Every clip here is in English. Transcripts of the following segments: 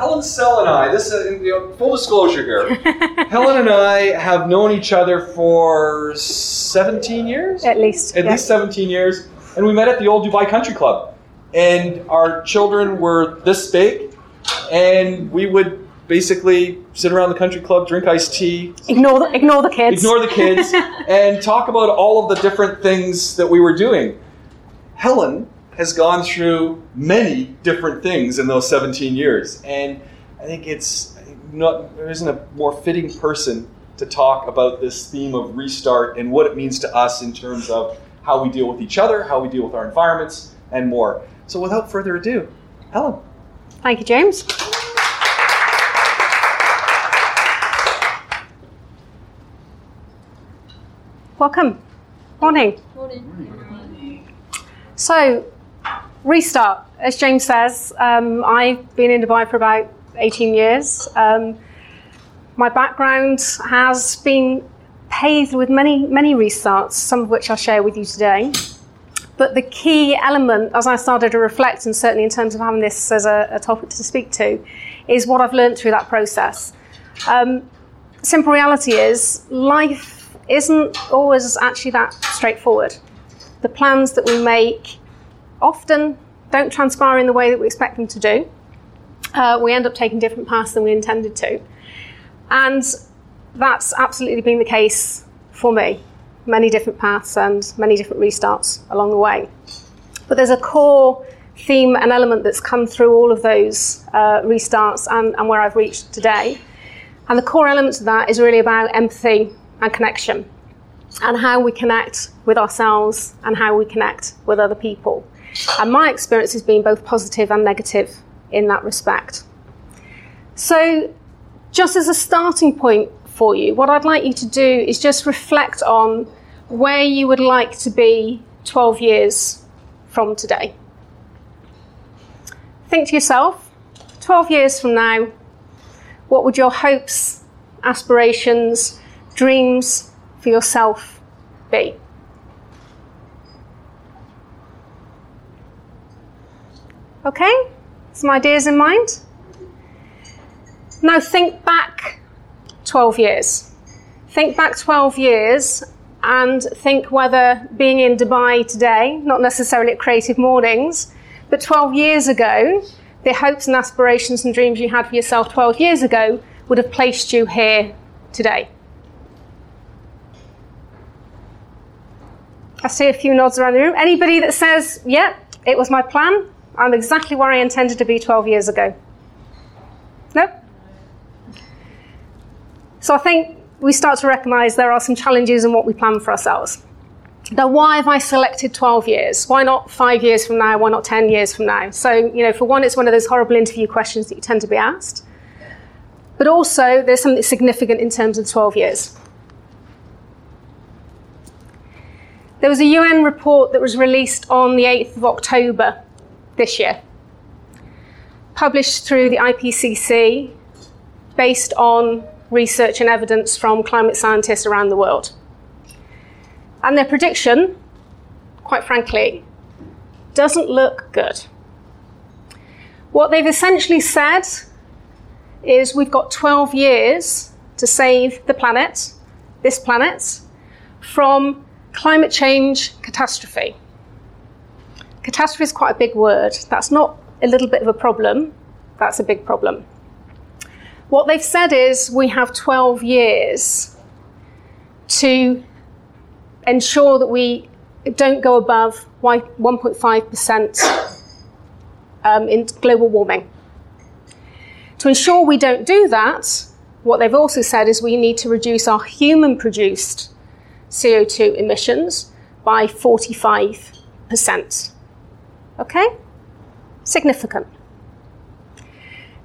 Helen Sell and I, this is you know, full disclosure here. Helen and I have known each other for 17 years? At least. At yeah. least 17 years. And we met at the old Dubai Country Club. And our children were this big, and we would basically sit around the country club, drink iced tea, Ignore the, ignore the kids. ignore the kids, and talk about all of the different things that we were doing. Helen has gone through many different things in those 17 years, and I think it's not there isn't a more fitting person to talk about this theme of restart and what it means to us in terms of how we deal with each other, how we deal with our environments, and more. So, without further ado, Helen. Thank you, James. Welcome. Morning. Morning. So, restart. As James says, um, I've been in Dubai for about 18 years. Um, my background has been paved with many, many restarts, some of which I'll share with you today. But the key element, as I started to reflect, and certainly in terms of having this as a, a topic to speak to, is what I've learned through that process. Um, simple reality is life isn't always actually that straightforward. The plans that we make often don't transpire in the way that we expect them to do. Uh, we end up taking different paths than we intended to. And that's absolutely been the case for me. Many different paths and many different restarts along the way. But there's a core theme and element that's come through all of those uh, restarts and, and where I've reached today. And the core element of that is really about empathy and connection and how we connect with ourselves and how we connect with other people. And my experience has been both positive and negative in that respect. So, just as a starting point for you, what I'd like you to do is just reflect on where you would like to be 12 years from today. Think to yourself, 12 years from now, what would your hopes, aspirations, dreams for yourself be? Okay, some ideas in mind? Now think back 12 years. Think back 12 years and think whether being in Dubai today, not necessarily at Creative Mornings, but 12 years ago, the hopes and aspirations and dreams you had for yourself 12 years ago would have placed you here today. I see a few nods around the room. Anybody that says, yep, yeah, it was my plan, I'm exactly where I intended to be 12 years ago? Nope. So I think we start to recognise there are some challenges in what we plan for ourselves. Now, why have I selected 12 years? Why not five years from now? Why not 10 years from now? So, you know, for one, it's one of those horrible interview questions that you tend to be asked. But also, there's something significant in terms of 12 years. There was a UN report that was released on the 8th of October this year, published through the IPCC based on research and evidence from climate scientists around the world. And their prediction, quite frankly, doesn't look good. What they've essentially said is we've got 12 years to save the planet, this planet, from climate change catastrophe. Catastrophe is quite a big word. That's not a little bit of a problem, that's a big problem. What they've said is we have 12 years to ensure that we don't go above 1.5% um, in global warming. To ensure we don't do that, what they've also said is we need to reduce our human produced CO2 emissions by 45%. Okay? Significant.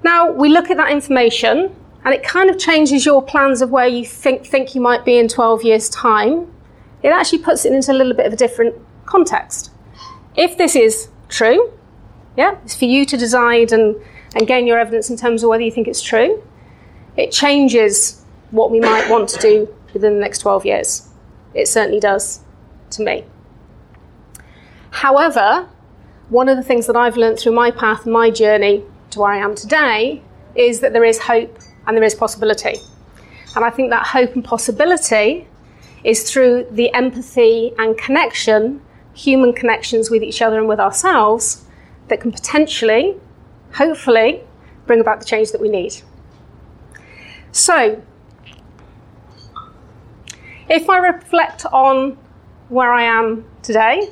Now, we look at that information and it kind of changes your plans of where you think, think you might be in 12 years' time. It actually puts it into a little bit of a different context. If this is true, yeah, it's for you to decide and, and gain your evidence in terms of whether you think it's true. It changes what we might want to do within the next 12 years. It certainly does to me. However, one of the things that I've learned through my path my journey to where I am today is that there is hope and there is possibility. And I think that hope and possibility is through the empathy and connection, human connections with each other and with ourselves, that can potentially, hopefully, bring about the change that we need. So, if I reflect on where I am today,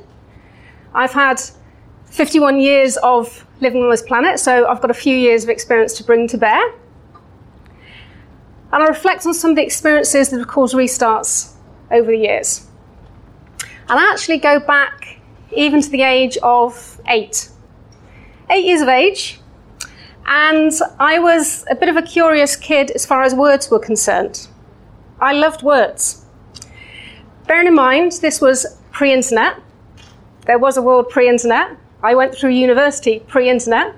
I've had 51 years of living on this planet, so I've got a few years of experience to bring to bear. And I reflect on some of the experiences that have caused restarts over the years. And I actually go back even to the age of eight. Eight years of age, and I was a bit of a curious kid as far as words were concerned. I loved words. Bearing in mind, this was pre internet. There was a world pre internet. I went through university pre internet.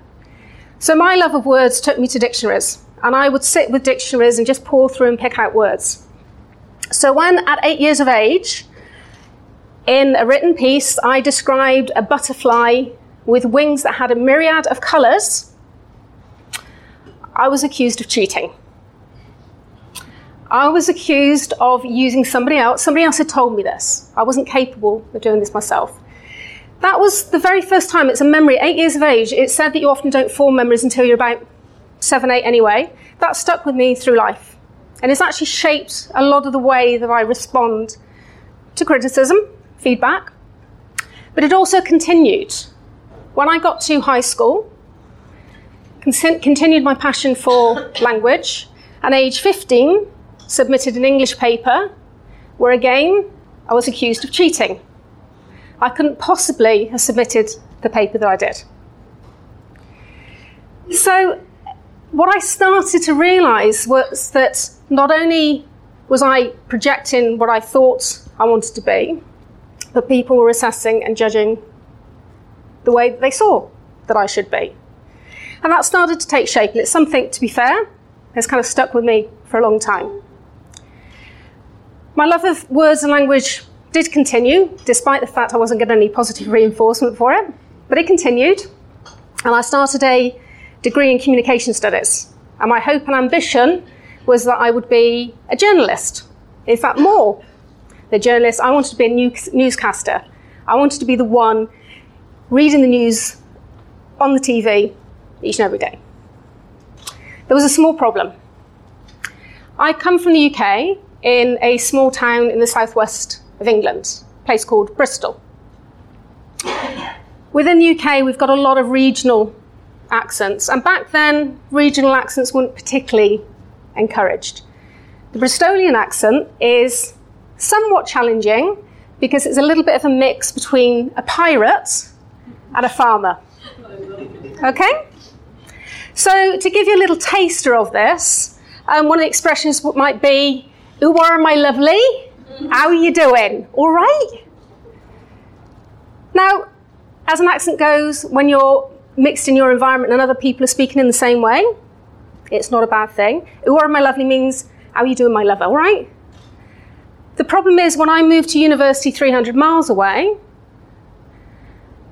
So my love of words took me to dictionaries and I would sit with dictionaries and just pour through and pick out words. So when at eight years of age, in a written piece, I described a butterfly with wings that had a myriad of colours, I was accused of cheating. I was accused of using somebody else. Somebody else had told me this. I wasn't capable of doing this myself. That was the very first time. It's a memory. Eight years of age. It said that you often don't form memories until you're about seven, eight anyway, that stuck with me through life. And it's actually shaped a lot of the way that I respond to criticism, feedback. But it also continued. When I got to high school, continued my passion for language, and age 15, submitted an English paper where again I was accused of cheating. I couldn't possibly have submitted the paper that I did. So what I started to realize was that not only was I projecting what I thought I wanted to be, but people were assessing and judging the way they saw that I should be. And that started to take shape, and it's something, to be fair, has kind of stuck with me for a long time. My love of words and language did continue, despite the fact I wasn't getting any positive reinforcement for it, but it continued. And I started a degree in communication studies. And my hope and ambition was that I would be a journalist. In fact, more the journalist. I wanted to be a news, newscaster. I wanted to be the one reading the news on the TV each and every day. There was a small problem. I come from the UK in a small town in the southwest of England, a place called Bristol. Within the UK, we've got a lot of regional accents. And back then, regional accents weren't particularly encouraged. The Bristolian accent is somewhat challenging because it's a little bit of a mix between a pirate and a farmer. Okay? So, to give you a little taster of this, um, one of the expressions might be, Who are my lovely? How are you doing? All right? Now, as an accent goes, when you're mixed in your environment and other people are speaking in the same way, it's not a bad thing. Ua my lovely means, how are you doing, my love? All right? The problem is, when I moved to university 300 miles away,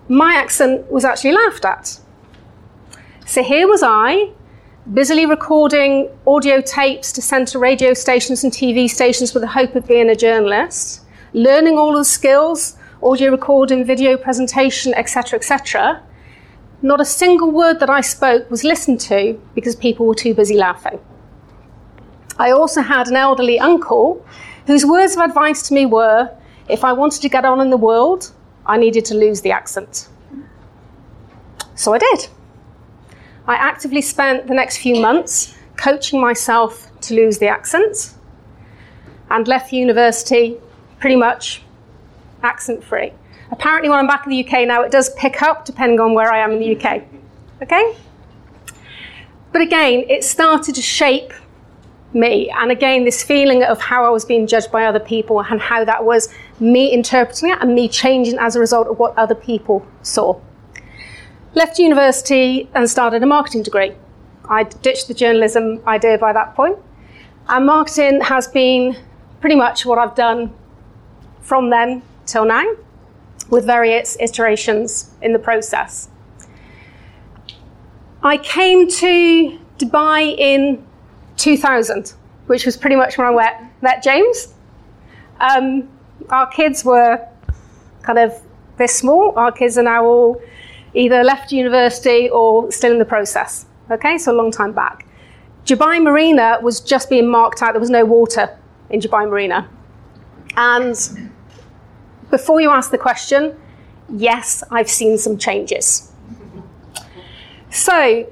my accent was actually laughed at. So here was I, busily recording audio tapes to send to radio stations and TV stations with the hope of being a journalist, learning all the skills, audio recording, video presentation, etc., etc. Not a single word that I spoke was listened to because people were too busy laughing. I also had an elderly uncle whose words of advice to me were if I wanted to get on in the world, I needed to lose the accent. So I did. I actively spent the next few months coaching myself to lose the accent and left university pretty much accent free. Apparently, when I'm back in the UK now, it does pick up depending on where I am in the UK. Okay? But again, it started to shape me. And again, this feeling of how I was being judged by other people and how that was me interpreting it and me changing as a result of what other people saw. Left university and started a marketing degree. I ditched the journalism idea by that point. And marketing has been pretty much what I've done from then till now with various iterations in the process. I came to Dubai in 2000, which was pretty much when I met, James. Um, our kids were kind of this small. Our kids are now all either left university or still in the process. Okay, so a long time back. Dubai Marina was just being marked out. There was no water in Dubai Marina. And before you ask the question, yes, I've seen some changes. So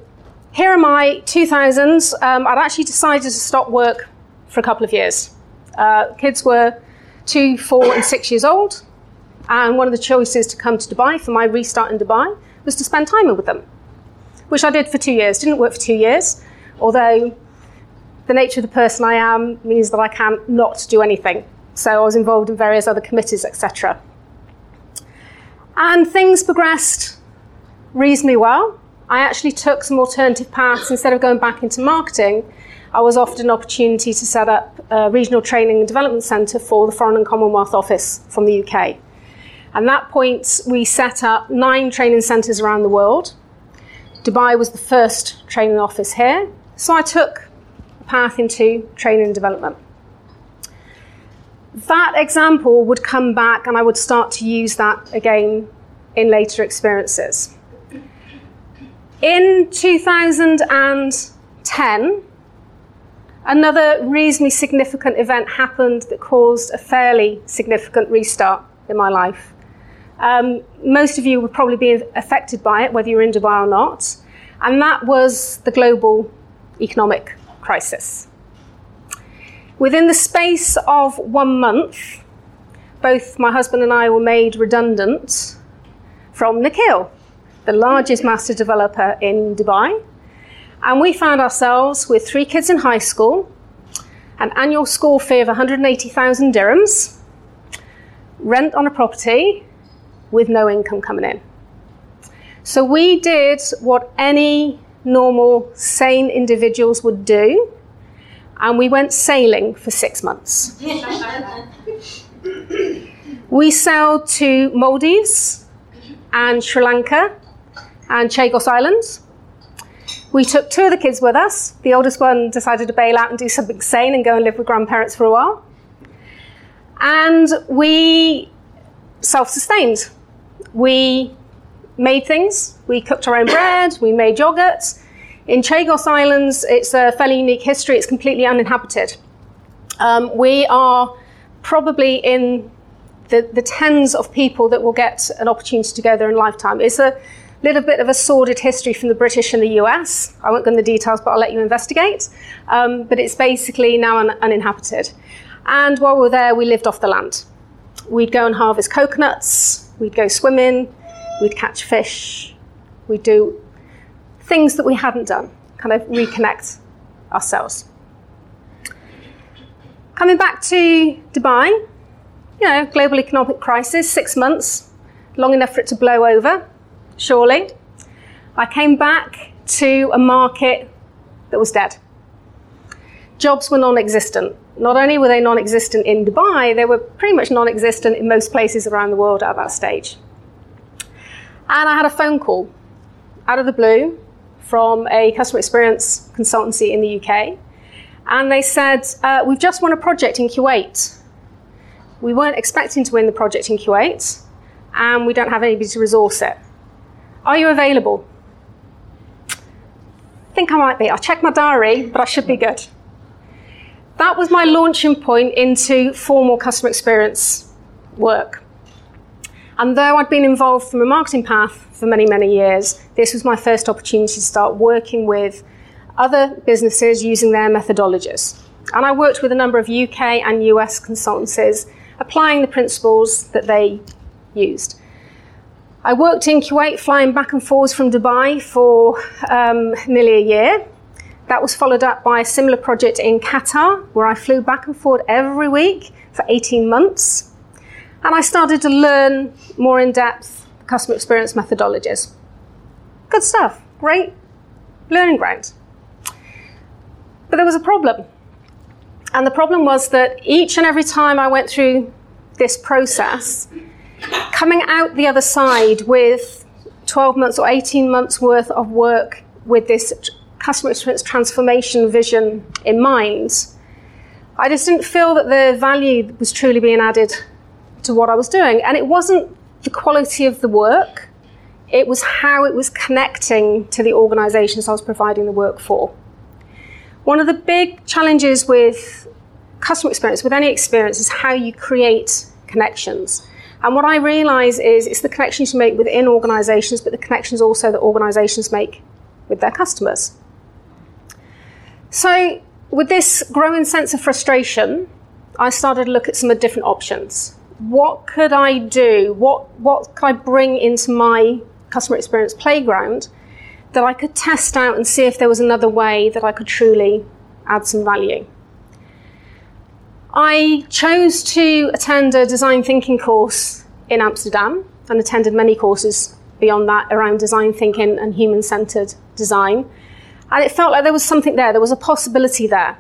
here are my 2000s. Um, I'd actually decided to stop work for a couple of years. Uh, kids were two, four, and six years old. And one of the choices to come to Dubai for my restart in Dubai was to spend time with them, which I did for two years. Didn't work for two years, although the nature of the person I am means that I can't not do anything. So I was involved in various other committees, etc. And things progressed reasonably well. I actually took some alternative paths. Instead of going back into marketing, I was offered an opportunity to set up a regional training and development centre for the Foreign and Commonwealth Office from the UK. At that point, we set up nine training centres around the world. Dubai was the first training office here, so I took a path into training and development. That example would come back, and I would start to use that again in later experiences. In 2010, another reasonably significant event happened that caused a fairly significant restart in my life. Um, most of you would probably be affected by it, whether you're in Dubai or not, and that was the global economic crisis. Within the space of one month, both my husband and I were made redundant from Nakheel, the largest master developer in Dubai. And we found ourselves with three kids in high school, an annual school fee of 180,000 dirhams, rent on a property, with no income coming in. So we did what any normal, sane individuals would do, and we went sailing for six months. we sailed to Maldives and Sri Lanka and Chagos Islands. We took two of the kids with us. The oldest one decided to bail out and do something sane and go and live with grandparents for a while. And we self sustained we made things. We cooked our own bread, we made yogurt. In Chagos Islands, it's a fairly unique history, it's completely uninhabited. Um, we are probably in the, the tens of people that will get an opportunity to go there in lifetime. It's a little bit of a sordid history from the British and the US. I won't go into the details, but I'll let you investigate. Um, but it's basically now un- uninhabited. And while we were there, we lived off the land. We'd go and harvest coconuts, We'd go swimming, we'd catch fish, we'd do things that we hadn't done, kind of reconnect ourselves. Coming back to Dubai, you know, global economic crisis, six months, long enough for it to blow over, surely. I came back to a market that was dead. Jobs were non existent. Not only were they non existent in Dubai, they were pretty much non existent in most places around the world at that stage. And I had a phone call out of the blue from a customer experience consultancy in the UK. And they said, uh, We've just won a project in Kuwait. We weren't expecting to win the project in Kuwait, and we don't have anybody to resource it. Are you available? I think I might be. I'll check my diary, but I should be good that was my launching point into formal customer experience work. And though I'd been involved from a marketing path for many, many years, this was my first opportunity to start working with other businesses using their methodologies. And I worked with a number of UK and US consultancies applying the principles that they used. I worked in Kuwait, flying back and forwards from Dubai for um, nearly a year. That was followed up by a similar project in Qatar, where I flew back and forth every week for 18 months. And I started to learn more in depth customer experience methodologies. Good stuff, great learning ground. But there was a problem. And the problem was that each and every time I went through this process, coming out the other side with 12 months or 18 months worth of work with this customer experience transformation vision in mind, I just didn't feel that the value was truly being added to what I was doing. And it wasn't the quality of the work, it was how it was connecting to the organizations I was providing the work for. One of the big challenges with customer experience, with any experience, is how you create connections. And what I realize is it's the connections you make within organizations, but the connections also that organizations make with their customers. So, with this growing sense of frustration, I started to look at some of the different options. What could I do? What, what could I bring into my customer experience playground that I could test out and see if there was another way that I could truly add some value? I chose to attend a design thinking course in Amsterdam and attended many courses beyond that around design thinking and human centered design. And it felt like there was something there, there was a possibility there.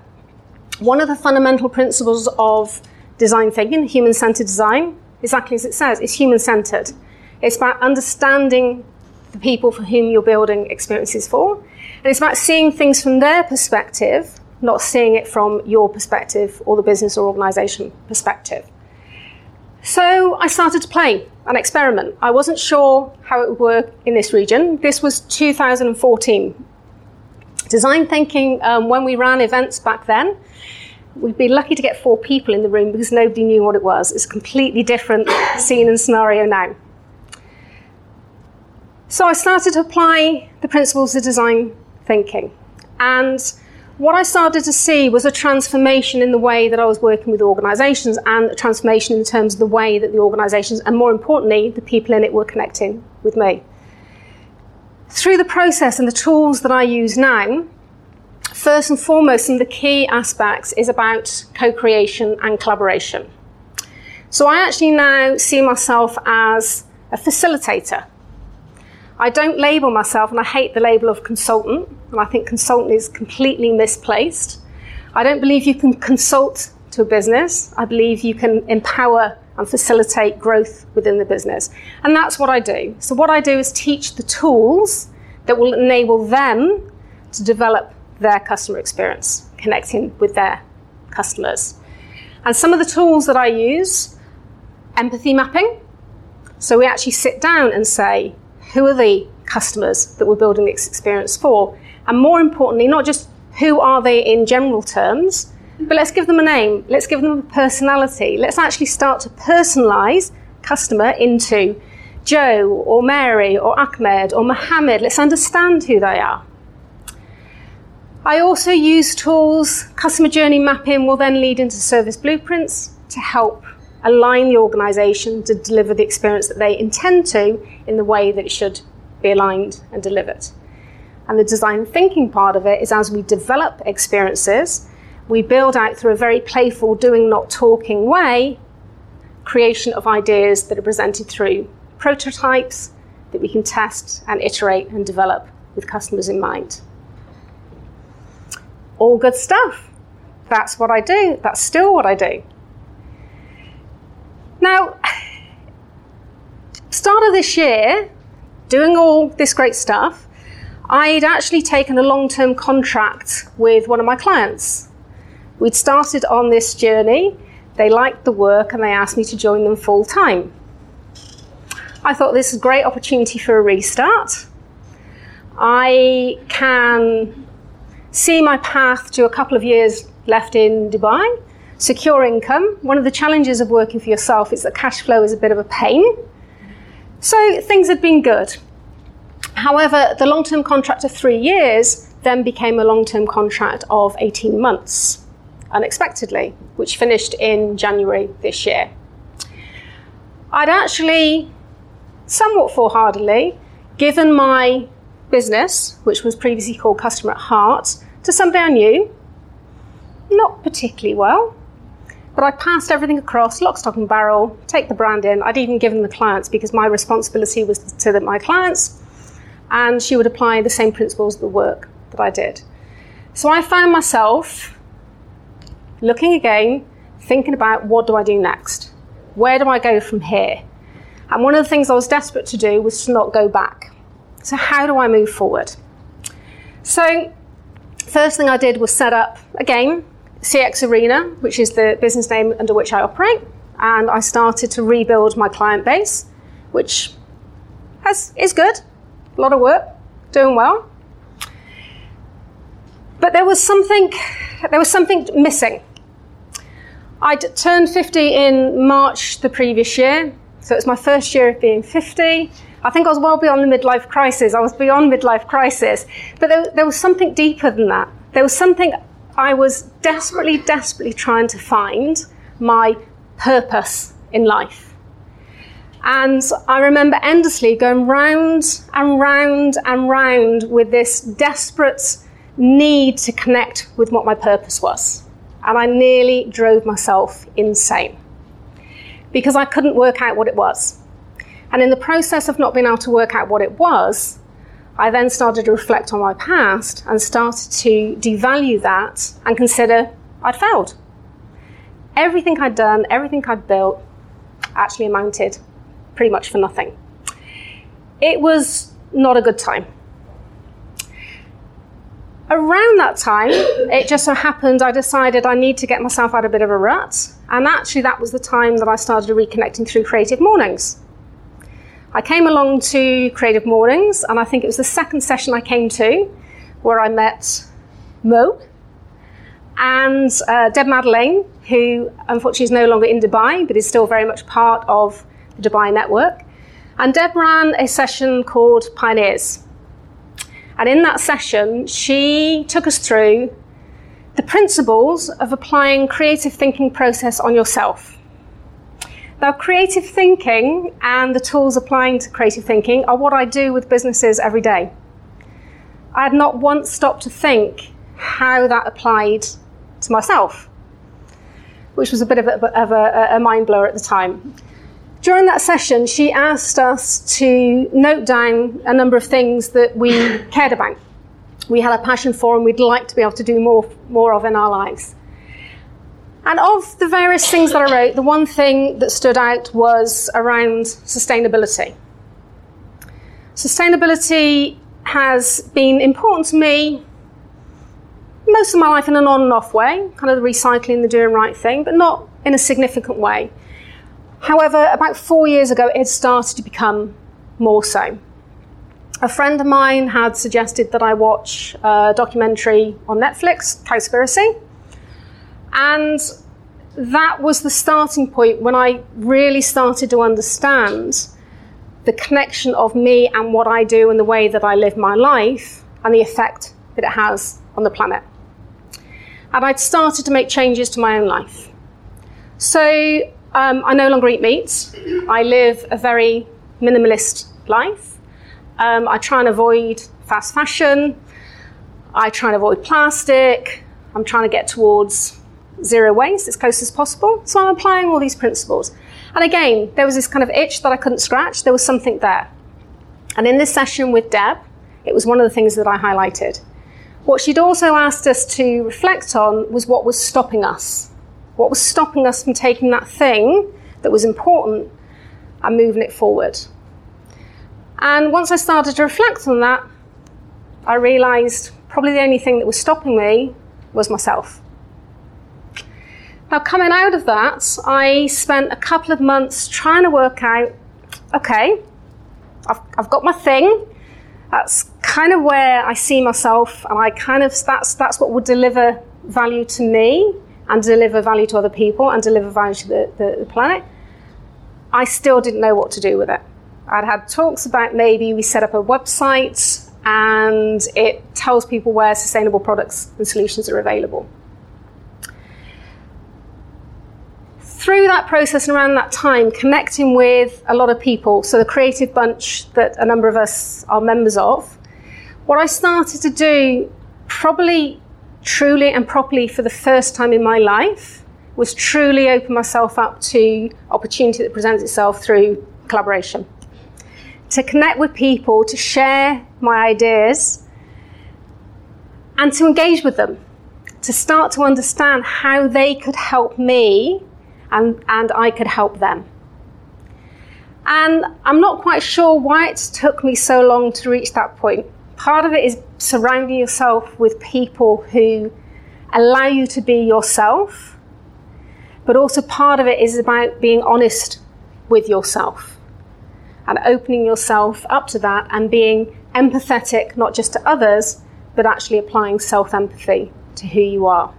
One of the fundamental principles of design thinking, human centered design, exactly as it says, is human centered. It's about understanding the people for whom you're building experiences for. And it's about seeing things from their perspective not seeing it from your perspective or the business or organization perspective. So I started to play an experiment. I wasn't sure how it would work in this region. This was 2014. Design thinking, um, when we ran events back then, we'd be lucky to get four people in the room because nobody knew what it was. It's a completely different scene and scenario now. So I started to apply the principles of design thinking. And what I started to see was a transformation in the way that I was working with organisations and a transformation in terms of the way that the organisations, and more importantly, the people in it were connecting with me. Through the process and the tools that I use now, first and foremost, some of the key aspects is about co creation and collaboration. So I actually now see myself as a facilitator. I don't label myself, and I hate the label of consultant, and I think consultant is completely misplaced. I don't believe you can consult to a business. I believe you can empower and facilitate growth within the business. And that's what I do. So, what I do is teach the tools that will enable them to develop their customer experience, connecting with their customers. And some of the tools that I use empathy mapping. So, we actually sit down and say, who are the customers that we're building this experience for? And more importantly, not just who are they in general terms, but let's give them a name, let's give them a personality. Let's actually start to personalize customer into Joe or Mary or Ahmed or Mohammed. Let's understand who they are. I also use tools, customer journey mapping will then lead into service blueprints to help align the organisation to deliver the experience that they intend to in the way that it should be aligned and delivered. And the design thinking part of it is as we develop experiences, we build out through a very playful, doing, not talking way, creation of ideas that are presented through prototypes that we can test and iterate and develop with customers in mind. All good stuff. That's what I do. That's still what I do. Now, start of this year, doing all this great stuff, I'd actually taken a long term contract with one of my clients. We'd started on this journey, they liked the work, and they asked me to join them full time. I thought this is a great opportunity for a restart. I can see my path to a couple of years left in Dubai secure income. One of the challenges of working for yourself is that cash flow is a bit of a pain. So things had been good. However, the long term contract of three years then became a long term contract of 18 months, unexpectedly, which finished in January this year. I'd actually, somewhat foolhardily, given my business, which was previously called Customer at Heart, to somebody I knew, not particularly well. But I passed everything across, lock, stock, and barrel, take the brand in. I'd even given the clients because my responsibility was to my clients, and she would apply the same principles of the work that I did. So I found myself looking again, thinking about what do I do next? Where do I go from here? And one of the things I was desperate to do was to not go back. So, how do I move forward? So, First thing I did was set up, again, CX Arena, which is the business name under which I operate, and I started to rebuild my client base, which has, is good, a lot of work, doing well. But there was something, there was something missing. I'd turned 50 in March the previous year, so it was my first year of being 50. I think I was well beyond the midlife crisis. I was beyond midlife crisis. But there, there was something deeper than that. There was something I was desperately, desperately trying to find my purpose in life. And I remember endlessly going round and round and round with this desperate need to connect with what my purpose was. And I nearly drove myself insane because I couldn't work out what it was. And in the process of not being able to work out what it was, I then started to reflect on my past and started to devalue that and consider I'd failed. Everything I'd done, everything I'd built, actually amounted pretty much for nothing. It was not a good time. Around that time, it just so happened I decided I need to get myself out of a bit of a rut, and actually, that was the time that I started reconnecting through Creative Mornings. I came along to Creative Mornings, and I think it was the second session I came to where I met Mo and uh, Deb Madeleine, who unfortunately is no longer in Dubai but is still very much part of the Dubai network. And Deb ran a session called Pioneers. And in that session, she took us through the principles of applying creative thinking process on yourself. Now, creative thinking and the tools applying to creative thinking are what I do with businesses every day. I had not once stopped to think how that applied to myself, which was a bit of a, of a, a mind blower at the time. During that session, she asked us to note down a number of things that we cared about. We had a passion for and we'd like to be able to do more, more of in our lives. And of the various things that I wrote, the one thing that stood out was around sustainability. Sustainability has been important to me most of my life in an on and off way, kind of the recycling, the doing right thing, but not in a significant way. However, about four years ago, it started to become more so. A friend of mine had suggested that I watch a documentary on Netflix, Cowspiracy. And that was the starting point when I really started to understand the connection of me and what I do and the way that I live my life and the effect that it has on the planet. And I'd started to make changes to my own life. So um, I no longer eat meat. I live a very minimalist life. Um, I try and avoid fast fashion. I try and avoid plastic. I'm trying to get towards zero waste as close as possible. So I'm applying all these principles. And again, there was this kind of itch that I couldn't scratch. There was something there. And in this session with Deb, it was one of the things that I highlighted. What she'd also asked us to reflect on was what was stopping us. What was stopping us from taking that thing that was important and moving it forward. And once I started to reflect on that, I realised probably the only thing that was stopping me was myself. Now, coming out of that, I spent a couple of months trying to work out okay, I've, I've got my thing. That's kind of where I see myself, and I kind of that's that's what would deliver value to me and deliver value to other people and deliver value to the, the, the planet. I still didn't know what to do with it. I'd had talks about maybe we set up a website and it tells people where sustainable products and solutions are available. through that process and around that time, connecting with a lot of people, so the creative bunch that a number of us are members of, what I started to do, probably truly and properly for the first time in my life, was truly open myself up to opportunity that presents itself through collaboration. To connect with people, to share my ideas, and to engage with them, to start to understand how they could help me and, and I could help them. And I'm not quite sure why it took me so long to reach that point. Part of it is surrounding yourself with people who allow you to be yourself, but also part of it is about being honest with yourself and opening yourself up to that and being empathetic, not just to others, but actually applying self empathy to who you are.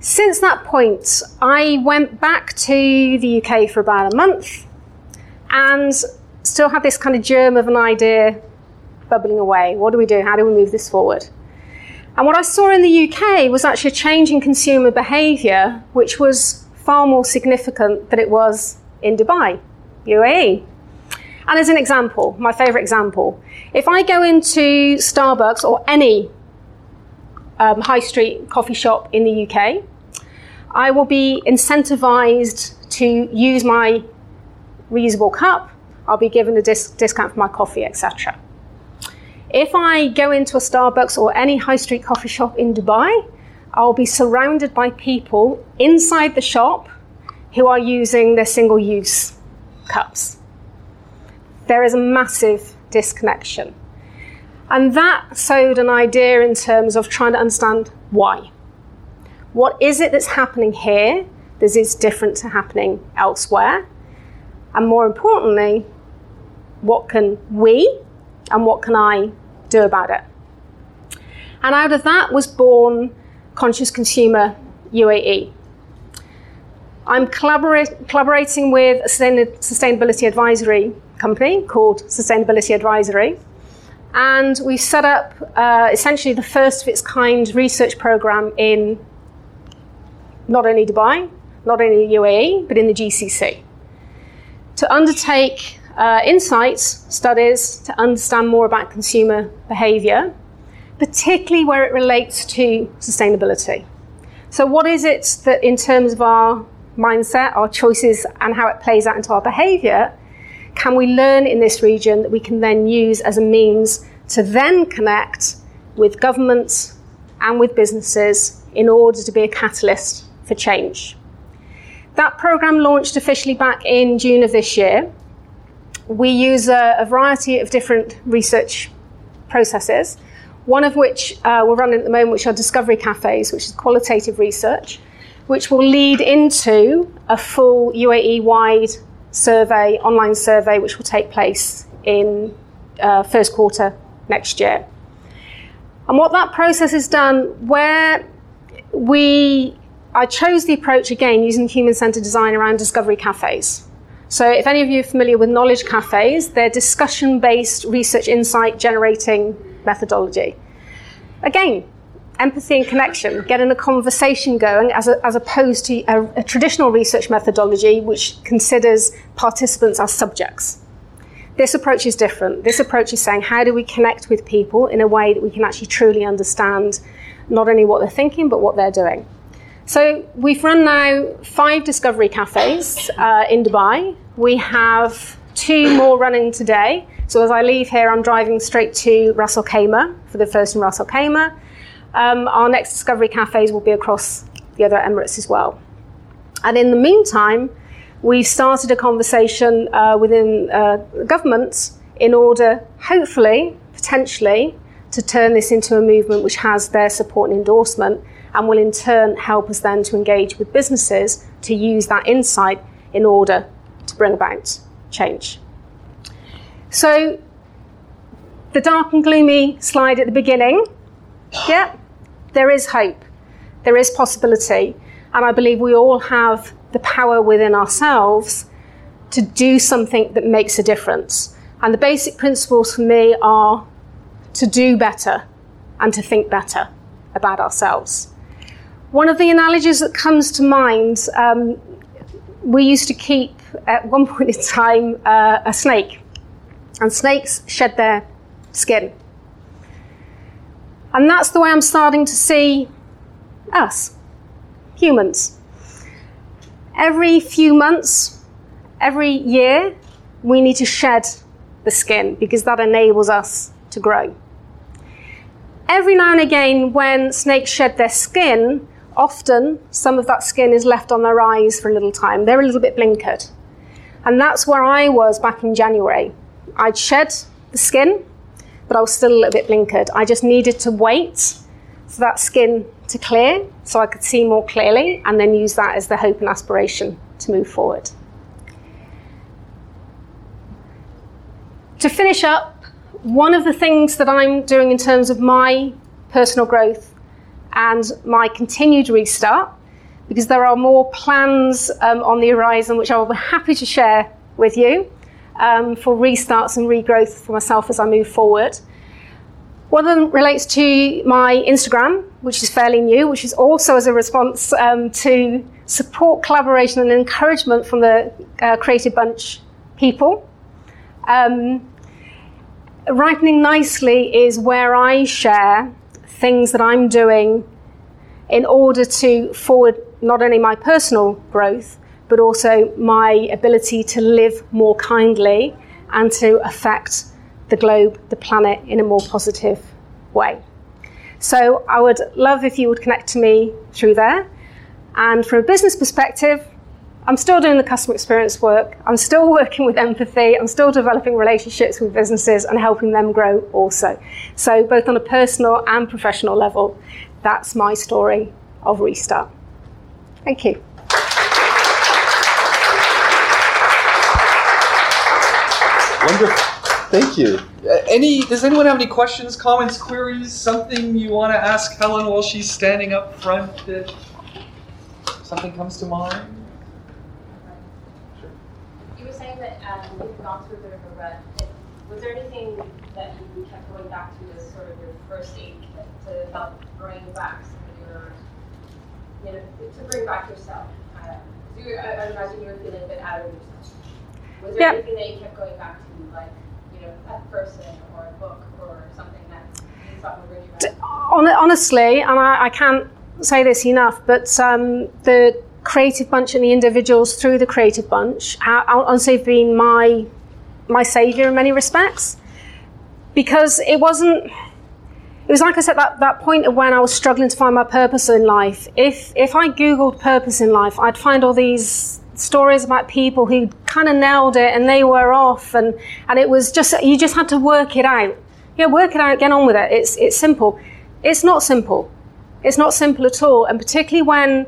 Since that point, I went back to the UK for about a month and still had this kind of germ of an idea bubbling away. What do we do? How do we move this forward? And what I saw in the UK was actually a change in consumer behaviour, which was far more significant than it was in Dubai, UAE. And as an example, my favourite example, if I go into Starbucks or any um, high street coffee shop in the UK, I will be incentivized to use my reusable cup. I'll be given a dis- discount for my coffee, etc. If I go into a Starbucks or any high street coffee shop in Dubai, I'll be surrounded by people inside the shop who are using their single use cups. There is a massive disconnection. And that sowed an idea in terms of trying to understand why. What is it that's happening here that is different to happening elsewhere? And more importantly, what can we and what can I do about it? And out of that was born Conscious Consumer UAE. I'm collaborating with a sustainability advisory company called Sustainability Advisory and we set up uh, essentially the first of its kind research program in not only Dubai, not only the UAE, but in the GCC to undertake uh, insights studies to understand more about consumer behavior, particularly where it relates to sustainability. So, what is it that, in terms of our mindset, our choices, and how it plays out into our behavior, can we learn in this region that we can then use as a means to then connect with governments and with businesses in order to be a catalyst for change? That program launched officially back in June of this year. We use a, a variety of different research processes, one of which uh, we're running at the moment, which are discovery cafes, which is qualitative research, which will lead into a full UAE wide survey, online survey, which will take place in uh, first quarter next year. And what that process has done, where we, I chose the approach again using human centered design around discovery cafes. So, if any of you are familiar with knowledge cafes, they're discussion based research insight generating methodology. Again, empathy and connection, getting a conversation going as, a, as opposed to a, a traditional research methodology which considers participants as subjects. This approach is different. This approach is saying, how do we connect with people in a way that we can actually truly understand not only what they're thinking, but what they're doing? So we've run now five discovery cafes uh, in Dubai. We have two more running today. So as I leave here, I'm driving straight to Al Khaimah for the first in Al Khaimah. Um, our next Discovery cafes will be across the other Emirates as well. And in the meantime, we've started a conversation uh, within uh, governments in order, hopefully, potentially, to turn this into a movement which has their support and endorsement and will in turn help us then to engage with businesses to use that insight in order to bring about change. So, the dark and gloomy slide at the beginning yeah, there is hope, there is possibility, and I believe we all have the power within ourselves to do something that makes a difference. And the basic principles for me are to do better and to think better about ourselves. One of the analogies that comes to mind, um, we used to keep at one point in time uh, a snake, and snakes shed their skin. And that's the way I'm starting to see us, humans. Every few months, every year, we need to shed the skin because that enables us to grow. Every now and again, when snakes shed their skin, often some of that skin is left on their eyes for a little time. They're a little bit blinkered. And that's where I was back in January. I'd shed the skin, but I was still a little bit blinkered. I just needed to wait for that skin to clear so I could see more clearly and then use that as the hope and aspiration to move forward. To finish up, one of the things that I'm doing in terms of my personal growth and my continued restart, because there are more plans um, on the horizon which I will be happy to share with you um, for restarts and regrowth for myself as I move forward. One of them relates to my Instagram, which is fairly new, which is also as a response um, to support, collaboration, and encouragement from the uh, Creative Bunch people. Um, ripening nicely is where I share things that I'm doing in order to forward not only my personal growth, but also my ability to live more kindly and to affect the globe, the planet in a more positive way. So I would love if you would connect to me through there. And from a business perspective, I'm still doing the customer experience work. I'm still working with empathy. I'm still developing relationships with businesses and helping them grow also. So, both on a personal and professional level, that's my story of Restart. Thank you. Wonderful. Thank you. Uh, any? Does anyone have any questions, comments, queries? Something you want to ask Helen while she's standing up front? That something comes to mind? You were saying that um, you've gone through a bit of a rut. Was there anything that you kept going back to as sort of your first aid to help bring back some of your, you know, to bring back yourself? Uh, you, I, I imagine you were feeling a bit out of yourself. Was there Yeah. anything that you kept going back to, like, you know, a person or a book or something that you thought would bring you back? Honestly, and I, I can't say this enough, but um, the creative bunch and the individuals through the creative bunch honestly have been my my savior in many respects because it wasn't it was like I said that, that point of when I was struggling to find my purpose in life. If if I googled purpose in life, I'd find all these stories about people who kind of nailed it and they were off and and it was just you just had to work it out. Yeah, work it out, get on with it. It's it's simple. It's not simple. It's not simple at all, and particularly when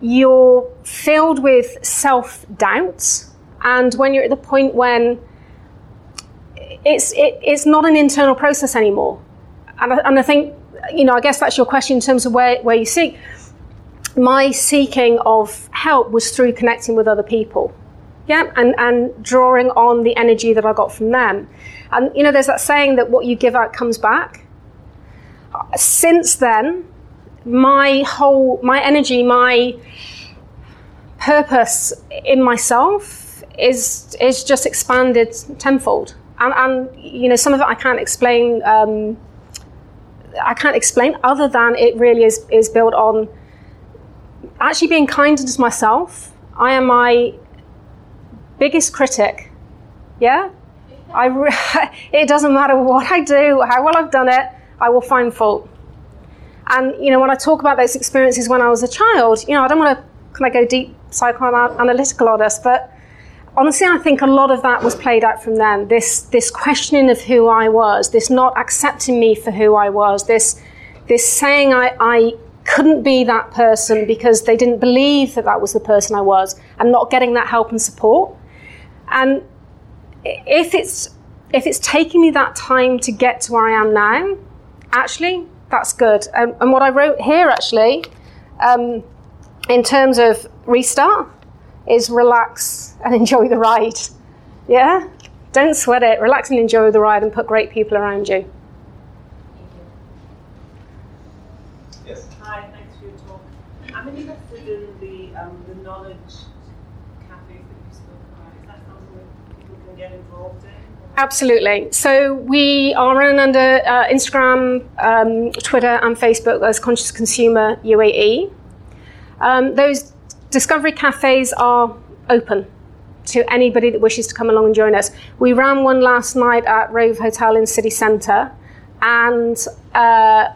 you're filled with self doubt and when you're at the point when it's it, it's not an internal process anymore. And I, and I think you know I guess that's your question in terms of where, where you seek. My seeking of help was through connecting with other people. Yeah and and drawing on the energy that I got from them. And you know there's that saying that what you give out comes back. Since then my whole my energy my purpose in myself is is just expanded tenfold. And, and you know some of it I can't explain um, I can't explain other than it really is is built on actually being kinder to myself. I am my biggest critic. Yeah? I re- it doesn't matter what I do how well I've done it I will find fault and you know, when I talk about those experiences when I was a child, you know, I don't want to kind of go deep psychoanalytical on us, but honestly, I think a lot of that was played out from then. This this questioning of who I was, this not accepting me for who I was, this this saying I, I couldn't be that person because they didn't believe that that was the person I was, and not getting that help and support. And if it's if it's taking me that time to get to where I am now, actually, that's good. Um, and what I wrote here, actually, um, in terms of restart, is relax and enjoy the ride. Yeah? Don't sweat it. Relax and enjoy the ride and put great people around you. Yes. Hi, thanks for your talk. I'm interested in the, um, the knowledge cafes that you spoke about. Is that something that people can get involved in? Absolutely. So we are run under uh, Instagram, um, Twitter, and Facebook as Conscious Consumer UAE. Um, those discovery cafes are open to anybody that wishes to come along and join us. We ran one last night at Rove Hotel in City Centre, and uh,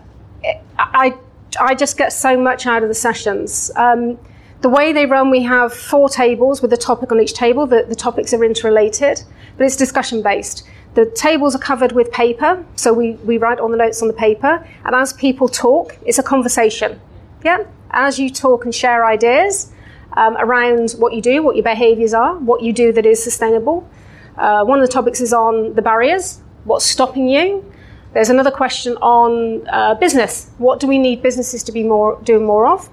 I, I just get so much out of the sessions. Um, The way they run, we have four tables with a topic on each table. The, the topics are interrelated, but it's discussion based. The tables are covered with paper, so we, we write all the notes on the paper, and as people talk, it's a conversation. Yeah? As you talk and share ideas um, around what you do, what your behaviors are, what you do that is sustainable. Uh, one of the topics is on the barriers, what's stopping you. There's another question on uh, business. What do we need businesses to be more doing more of?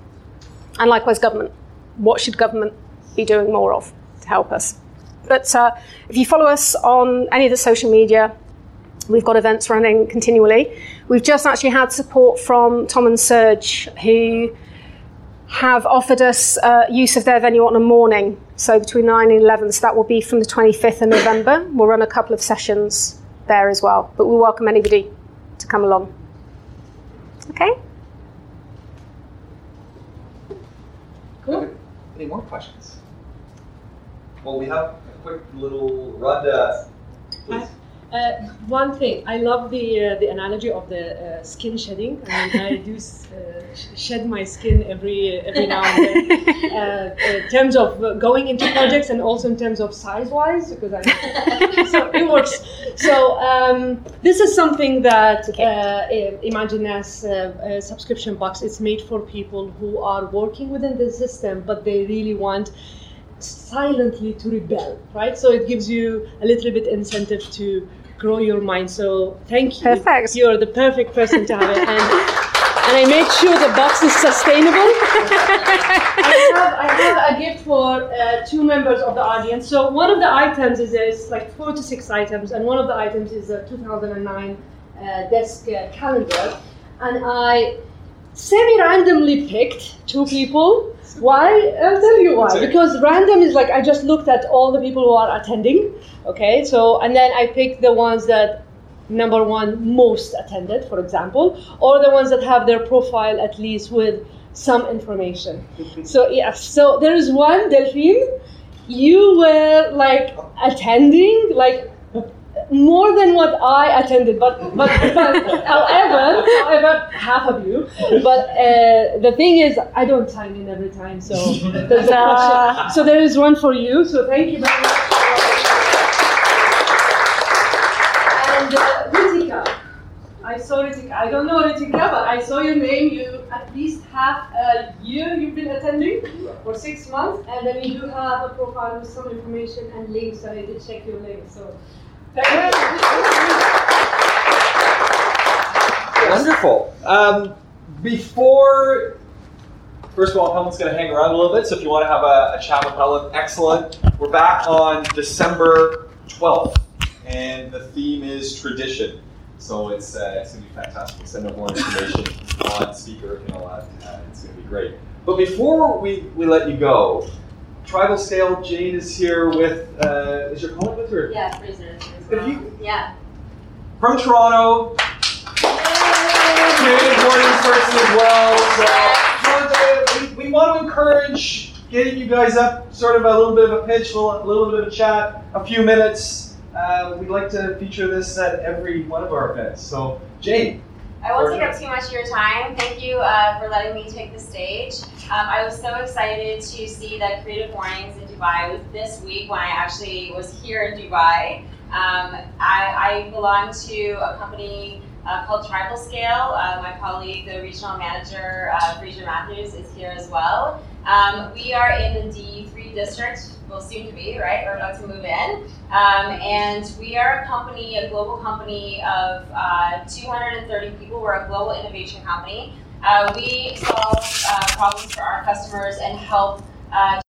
And likewise, government. What should government be doing more of to help us? But uh, if you follow us on any of the social media, we've got events running continually. We've just actually had support from Tom and Serg, who have offered us uh, use of their venue on a morning, so between 9 and 11. So that will be from the 25th of November. We'll run a couple of sessions there as well, but we welcome anybody to come along. Okay? Cool. Any more questions? Well, we have a quick little Rhonda. Please. Uh, one thing, I love the uh, the analogy of the uh, skin shedding. I mean, I do uh, shed my skin every every now and then. Uh, in terms of uh, going into projects and also in terms of size wise, because I so it works. So um, this is something that Imagine as a subscription box. It's made for people who are working within the system, but they really want silently to rebel, right? So it gives you a little bit incentive to grow your mind. So thank you. Perfect. You're the perfect person to have it. And, and I made sure the box is sustainable. I, have, I have a gift for uh, two members of the audience. So one of the items is there's like four to six items, and one of the items is a 2009 uh, desk uh, calendar. And I semi-randomly picked two people. Why? I'll tell you why. Because random is like I just looked at all the people who are attending. Okay, so and then I picked the ones that number one most attended, for example, or the ones that have their profile at least with some information. Mm-hmm. so yes, so there is one Delphine. You were like attending like more than what I attended, but but, but however, however, half of you. But uh, the thing is, I don't time in every time, so there's a So there is one for you. So thank you very much. And uh, Ritika, I saw Ritika. I don't know Ritika, but I saw your name. You at least half a year you've been attending for six months, and then you do have a profile with some information and links. So I did check your links. So. Wonderful. Um, before, first of all, Helen's going to hang around a little bit, so if you want to have a, a chat with Helen, excellent. We're back on December 12th, and the theme is tradition. So it's, uh, it's going to be fantastic. We'll send out more information on speaker and all that. Uh, it's going to be great. But before we, we let you go, TribalScale, Jane is here with, uh, is your colleague with her? Yeah, Fraser. You, Yeah. from Toronto, Canadian Mornings person as well. So we, we want to encourage getting you guys up, sort of a little bit of a pitch, a little, a little bit of a chat, a few minutes. Uh, we'd like to feature this at every one of our events. So, Jane. I won't take up too much of your time. Thank you uh, for letting me take the stage. Um, I was so excited to see that Creative Mornings in Dubai was this week when I actually was here in Dubai. Um, I, I, belong to a company uh, called TribalScale. Uh, my colleague, the regional manager, uh, Fraser Matthews, is here as well. Um, we are in the D3 district, will soon to be, right? We're about to move in. Um, and we are a company, a global company of uh, 230 people. We're a global innovation company. Uh, we solve uh, problems for our customers and help uh,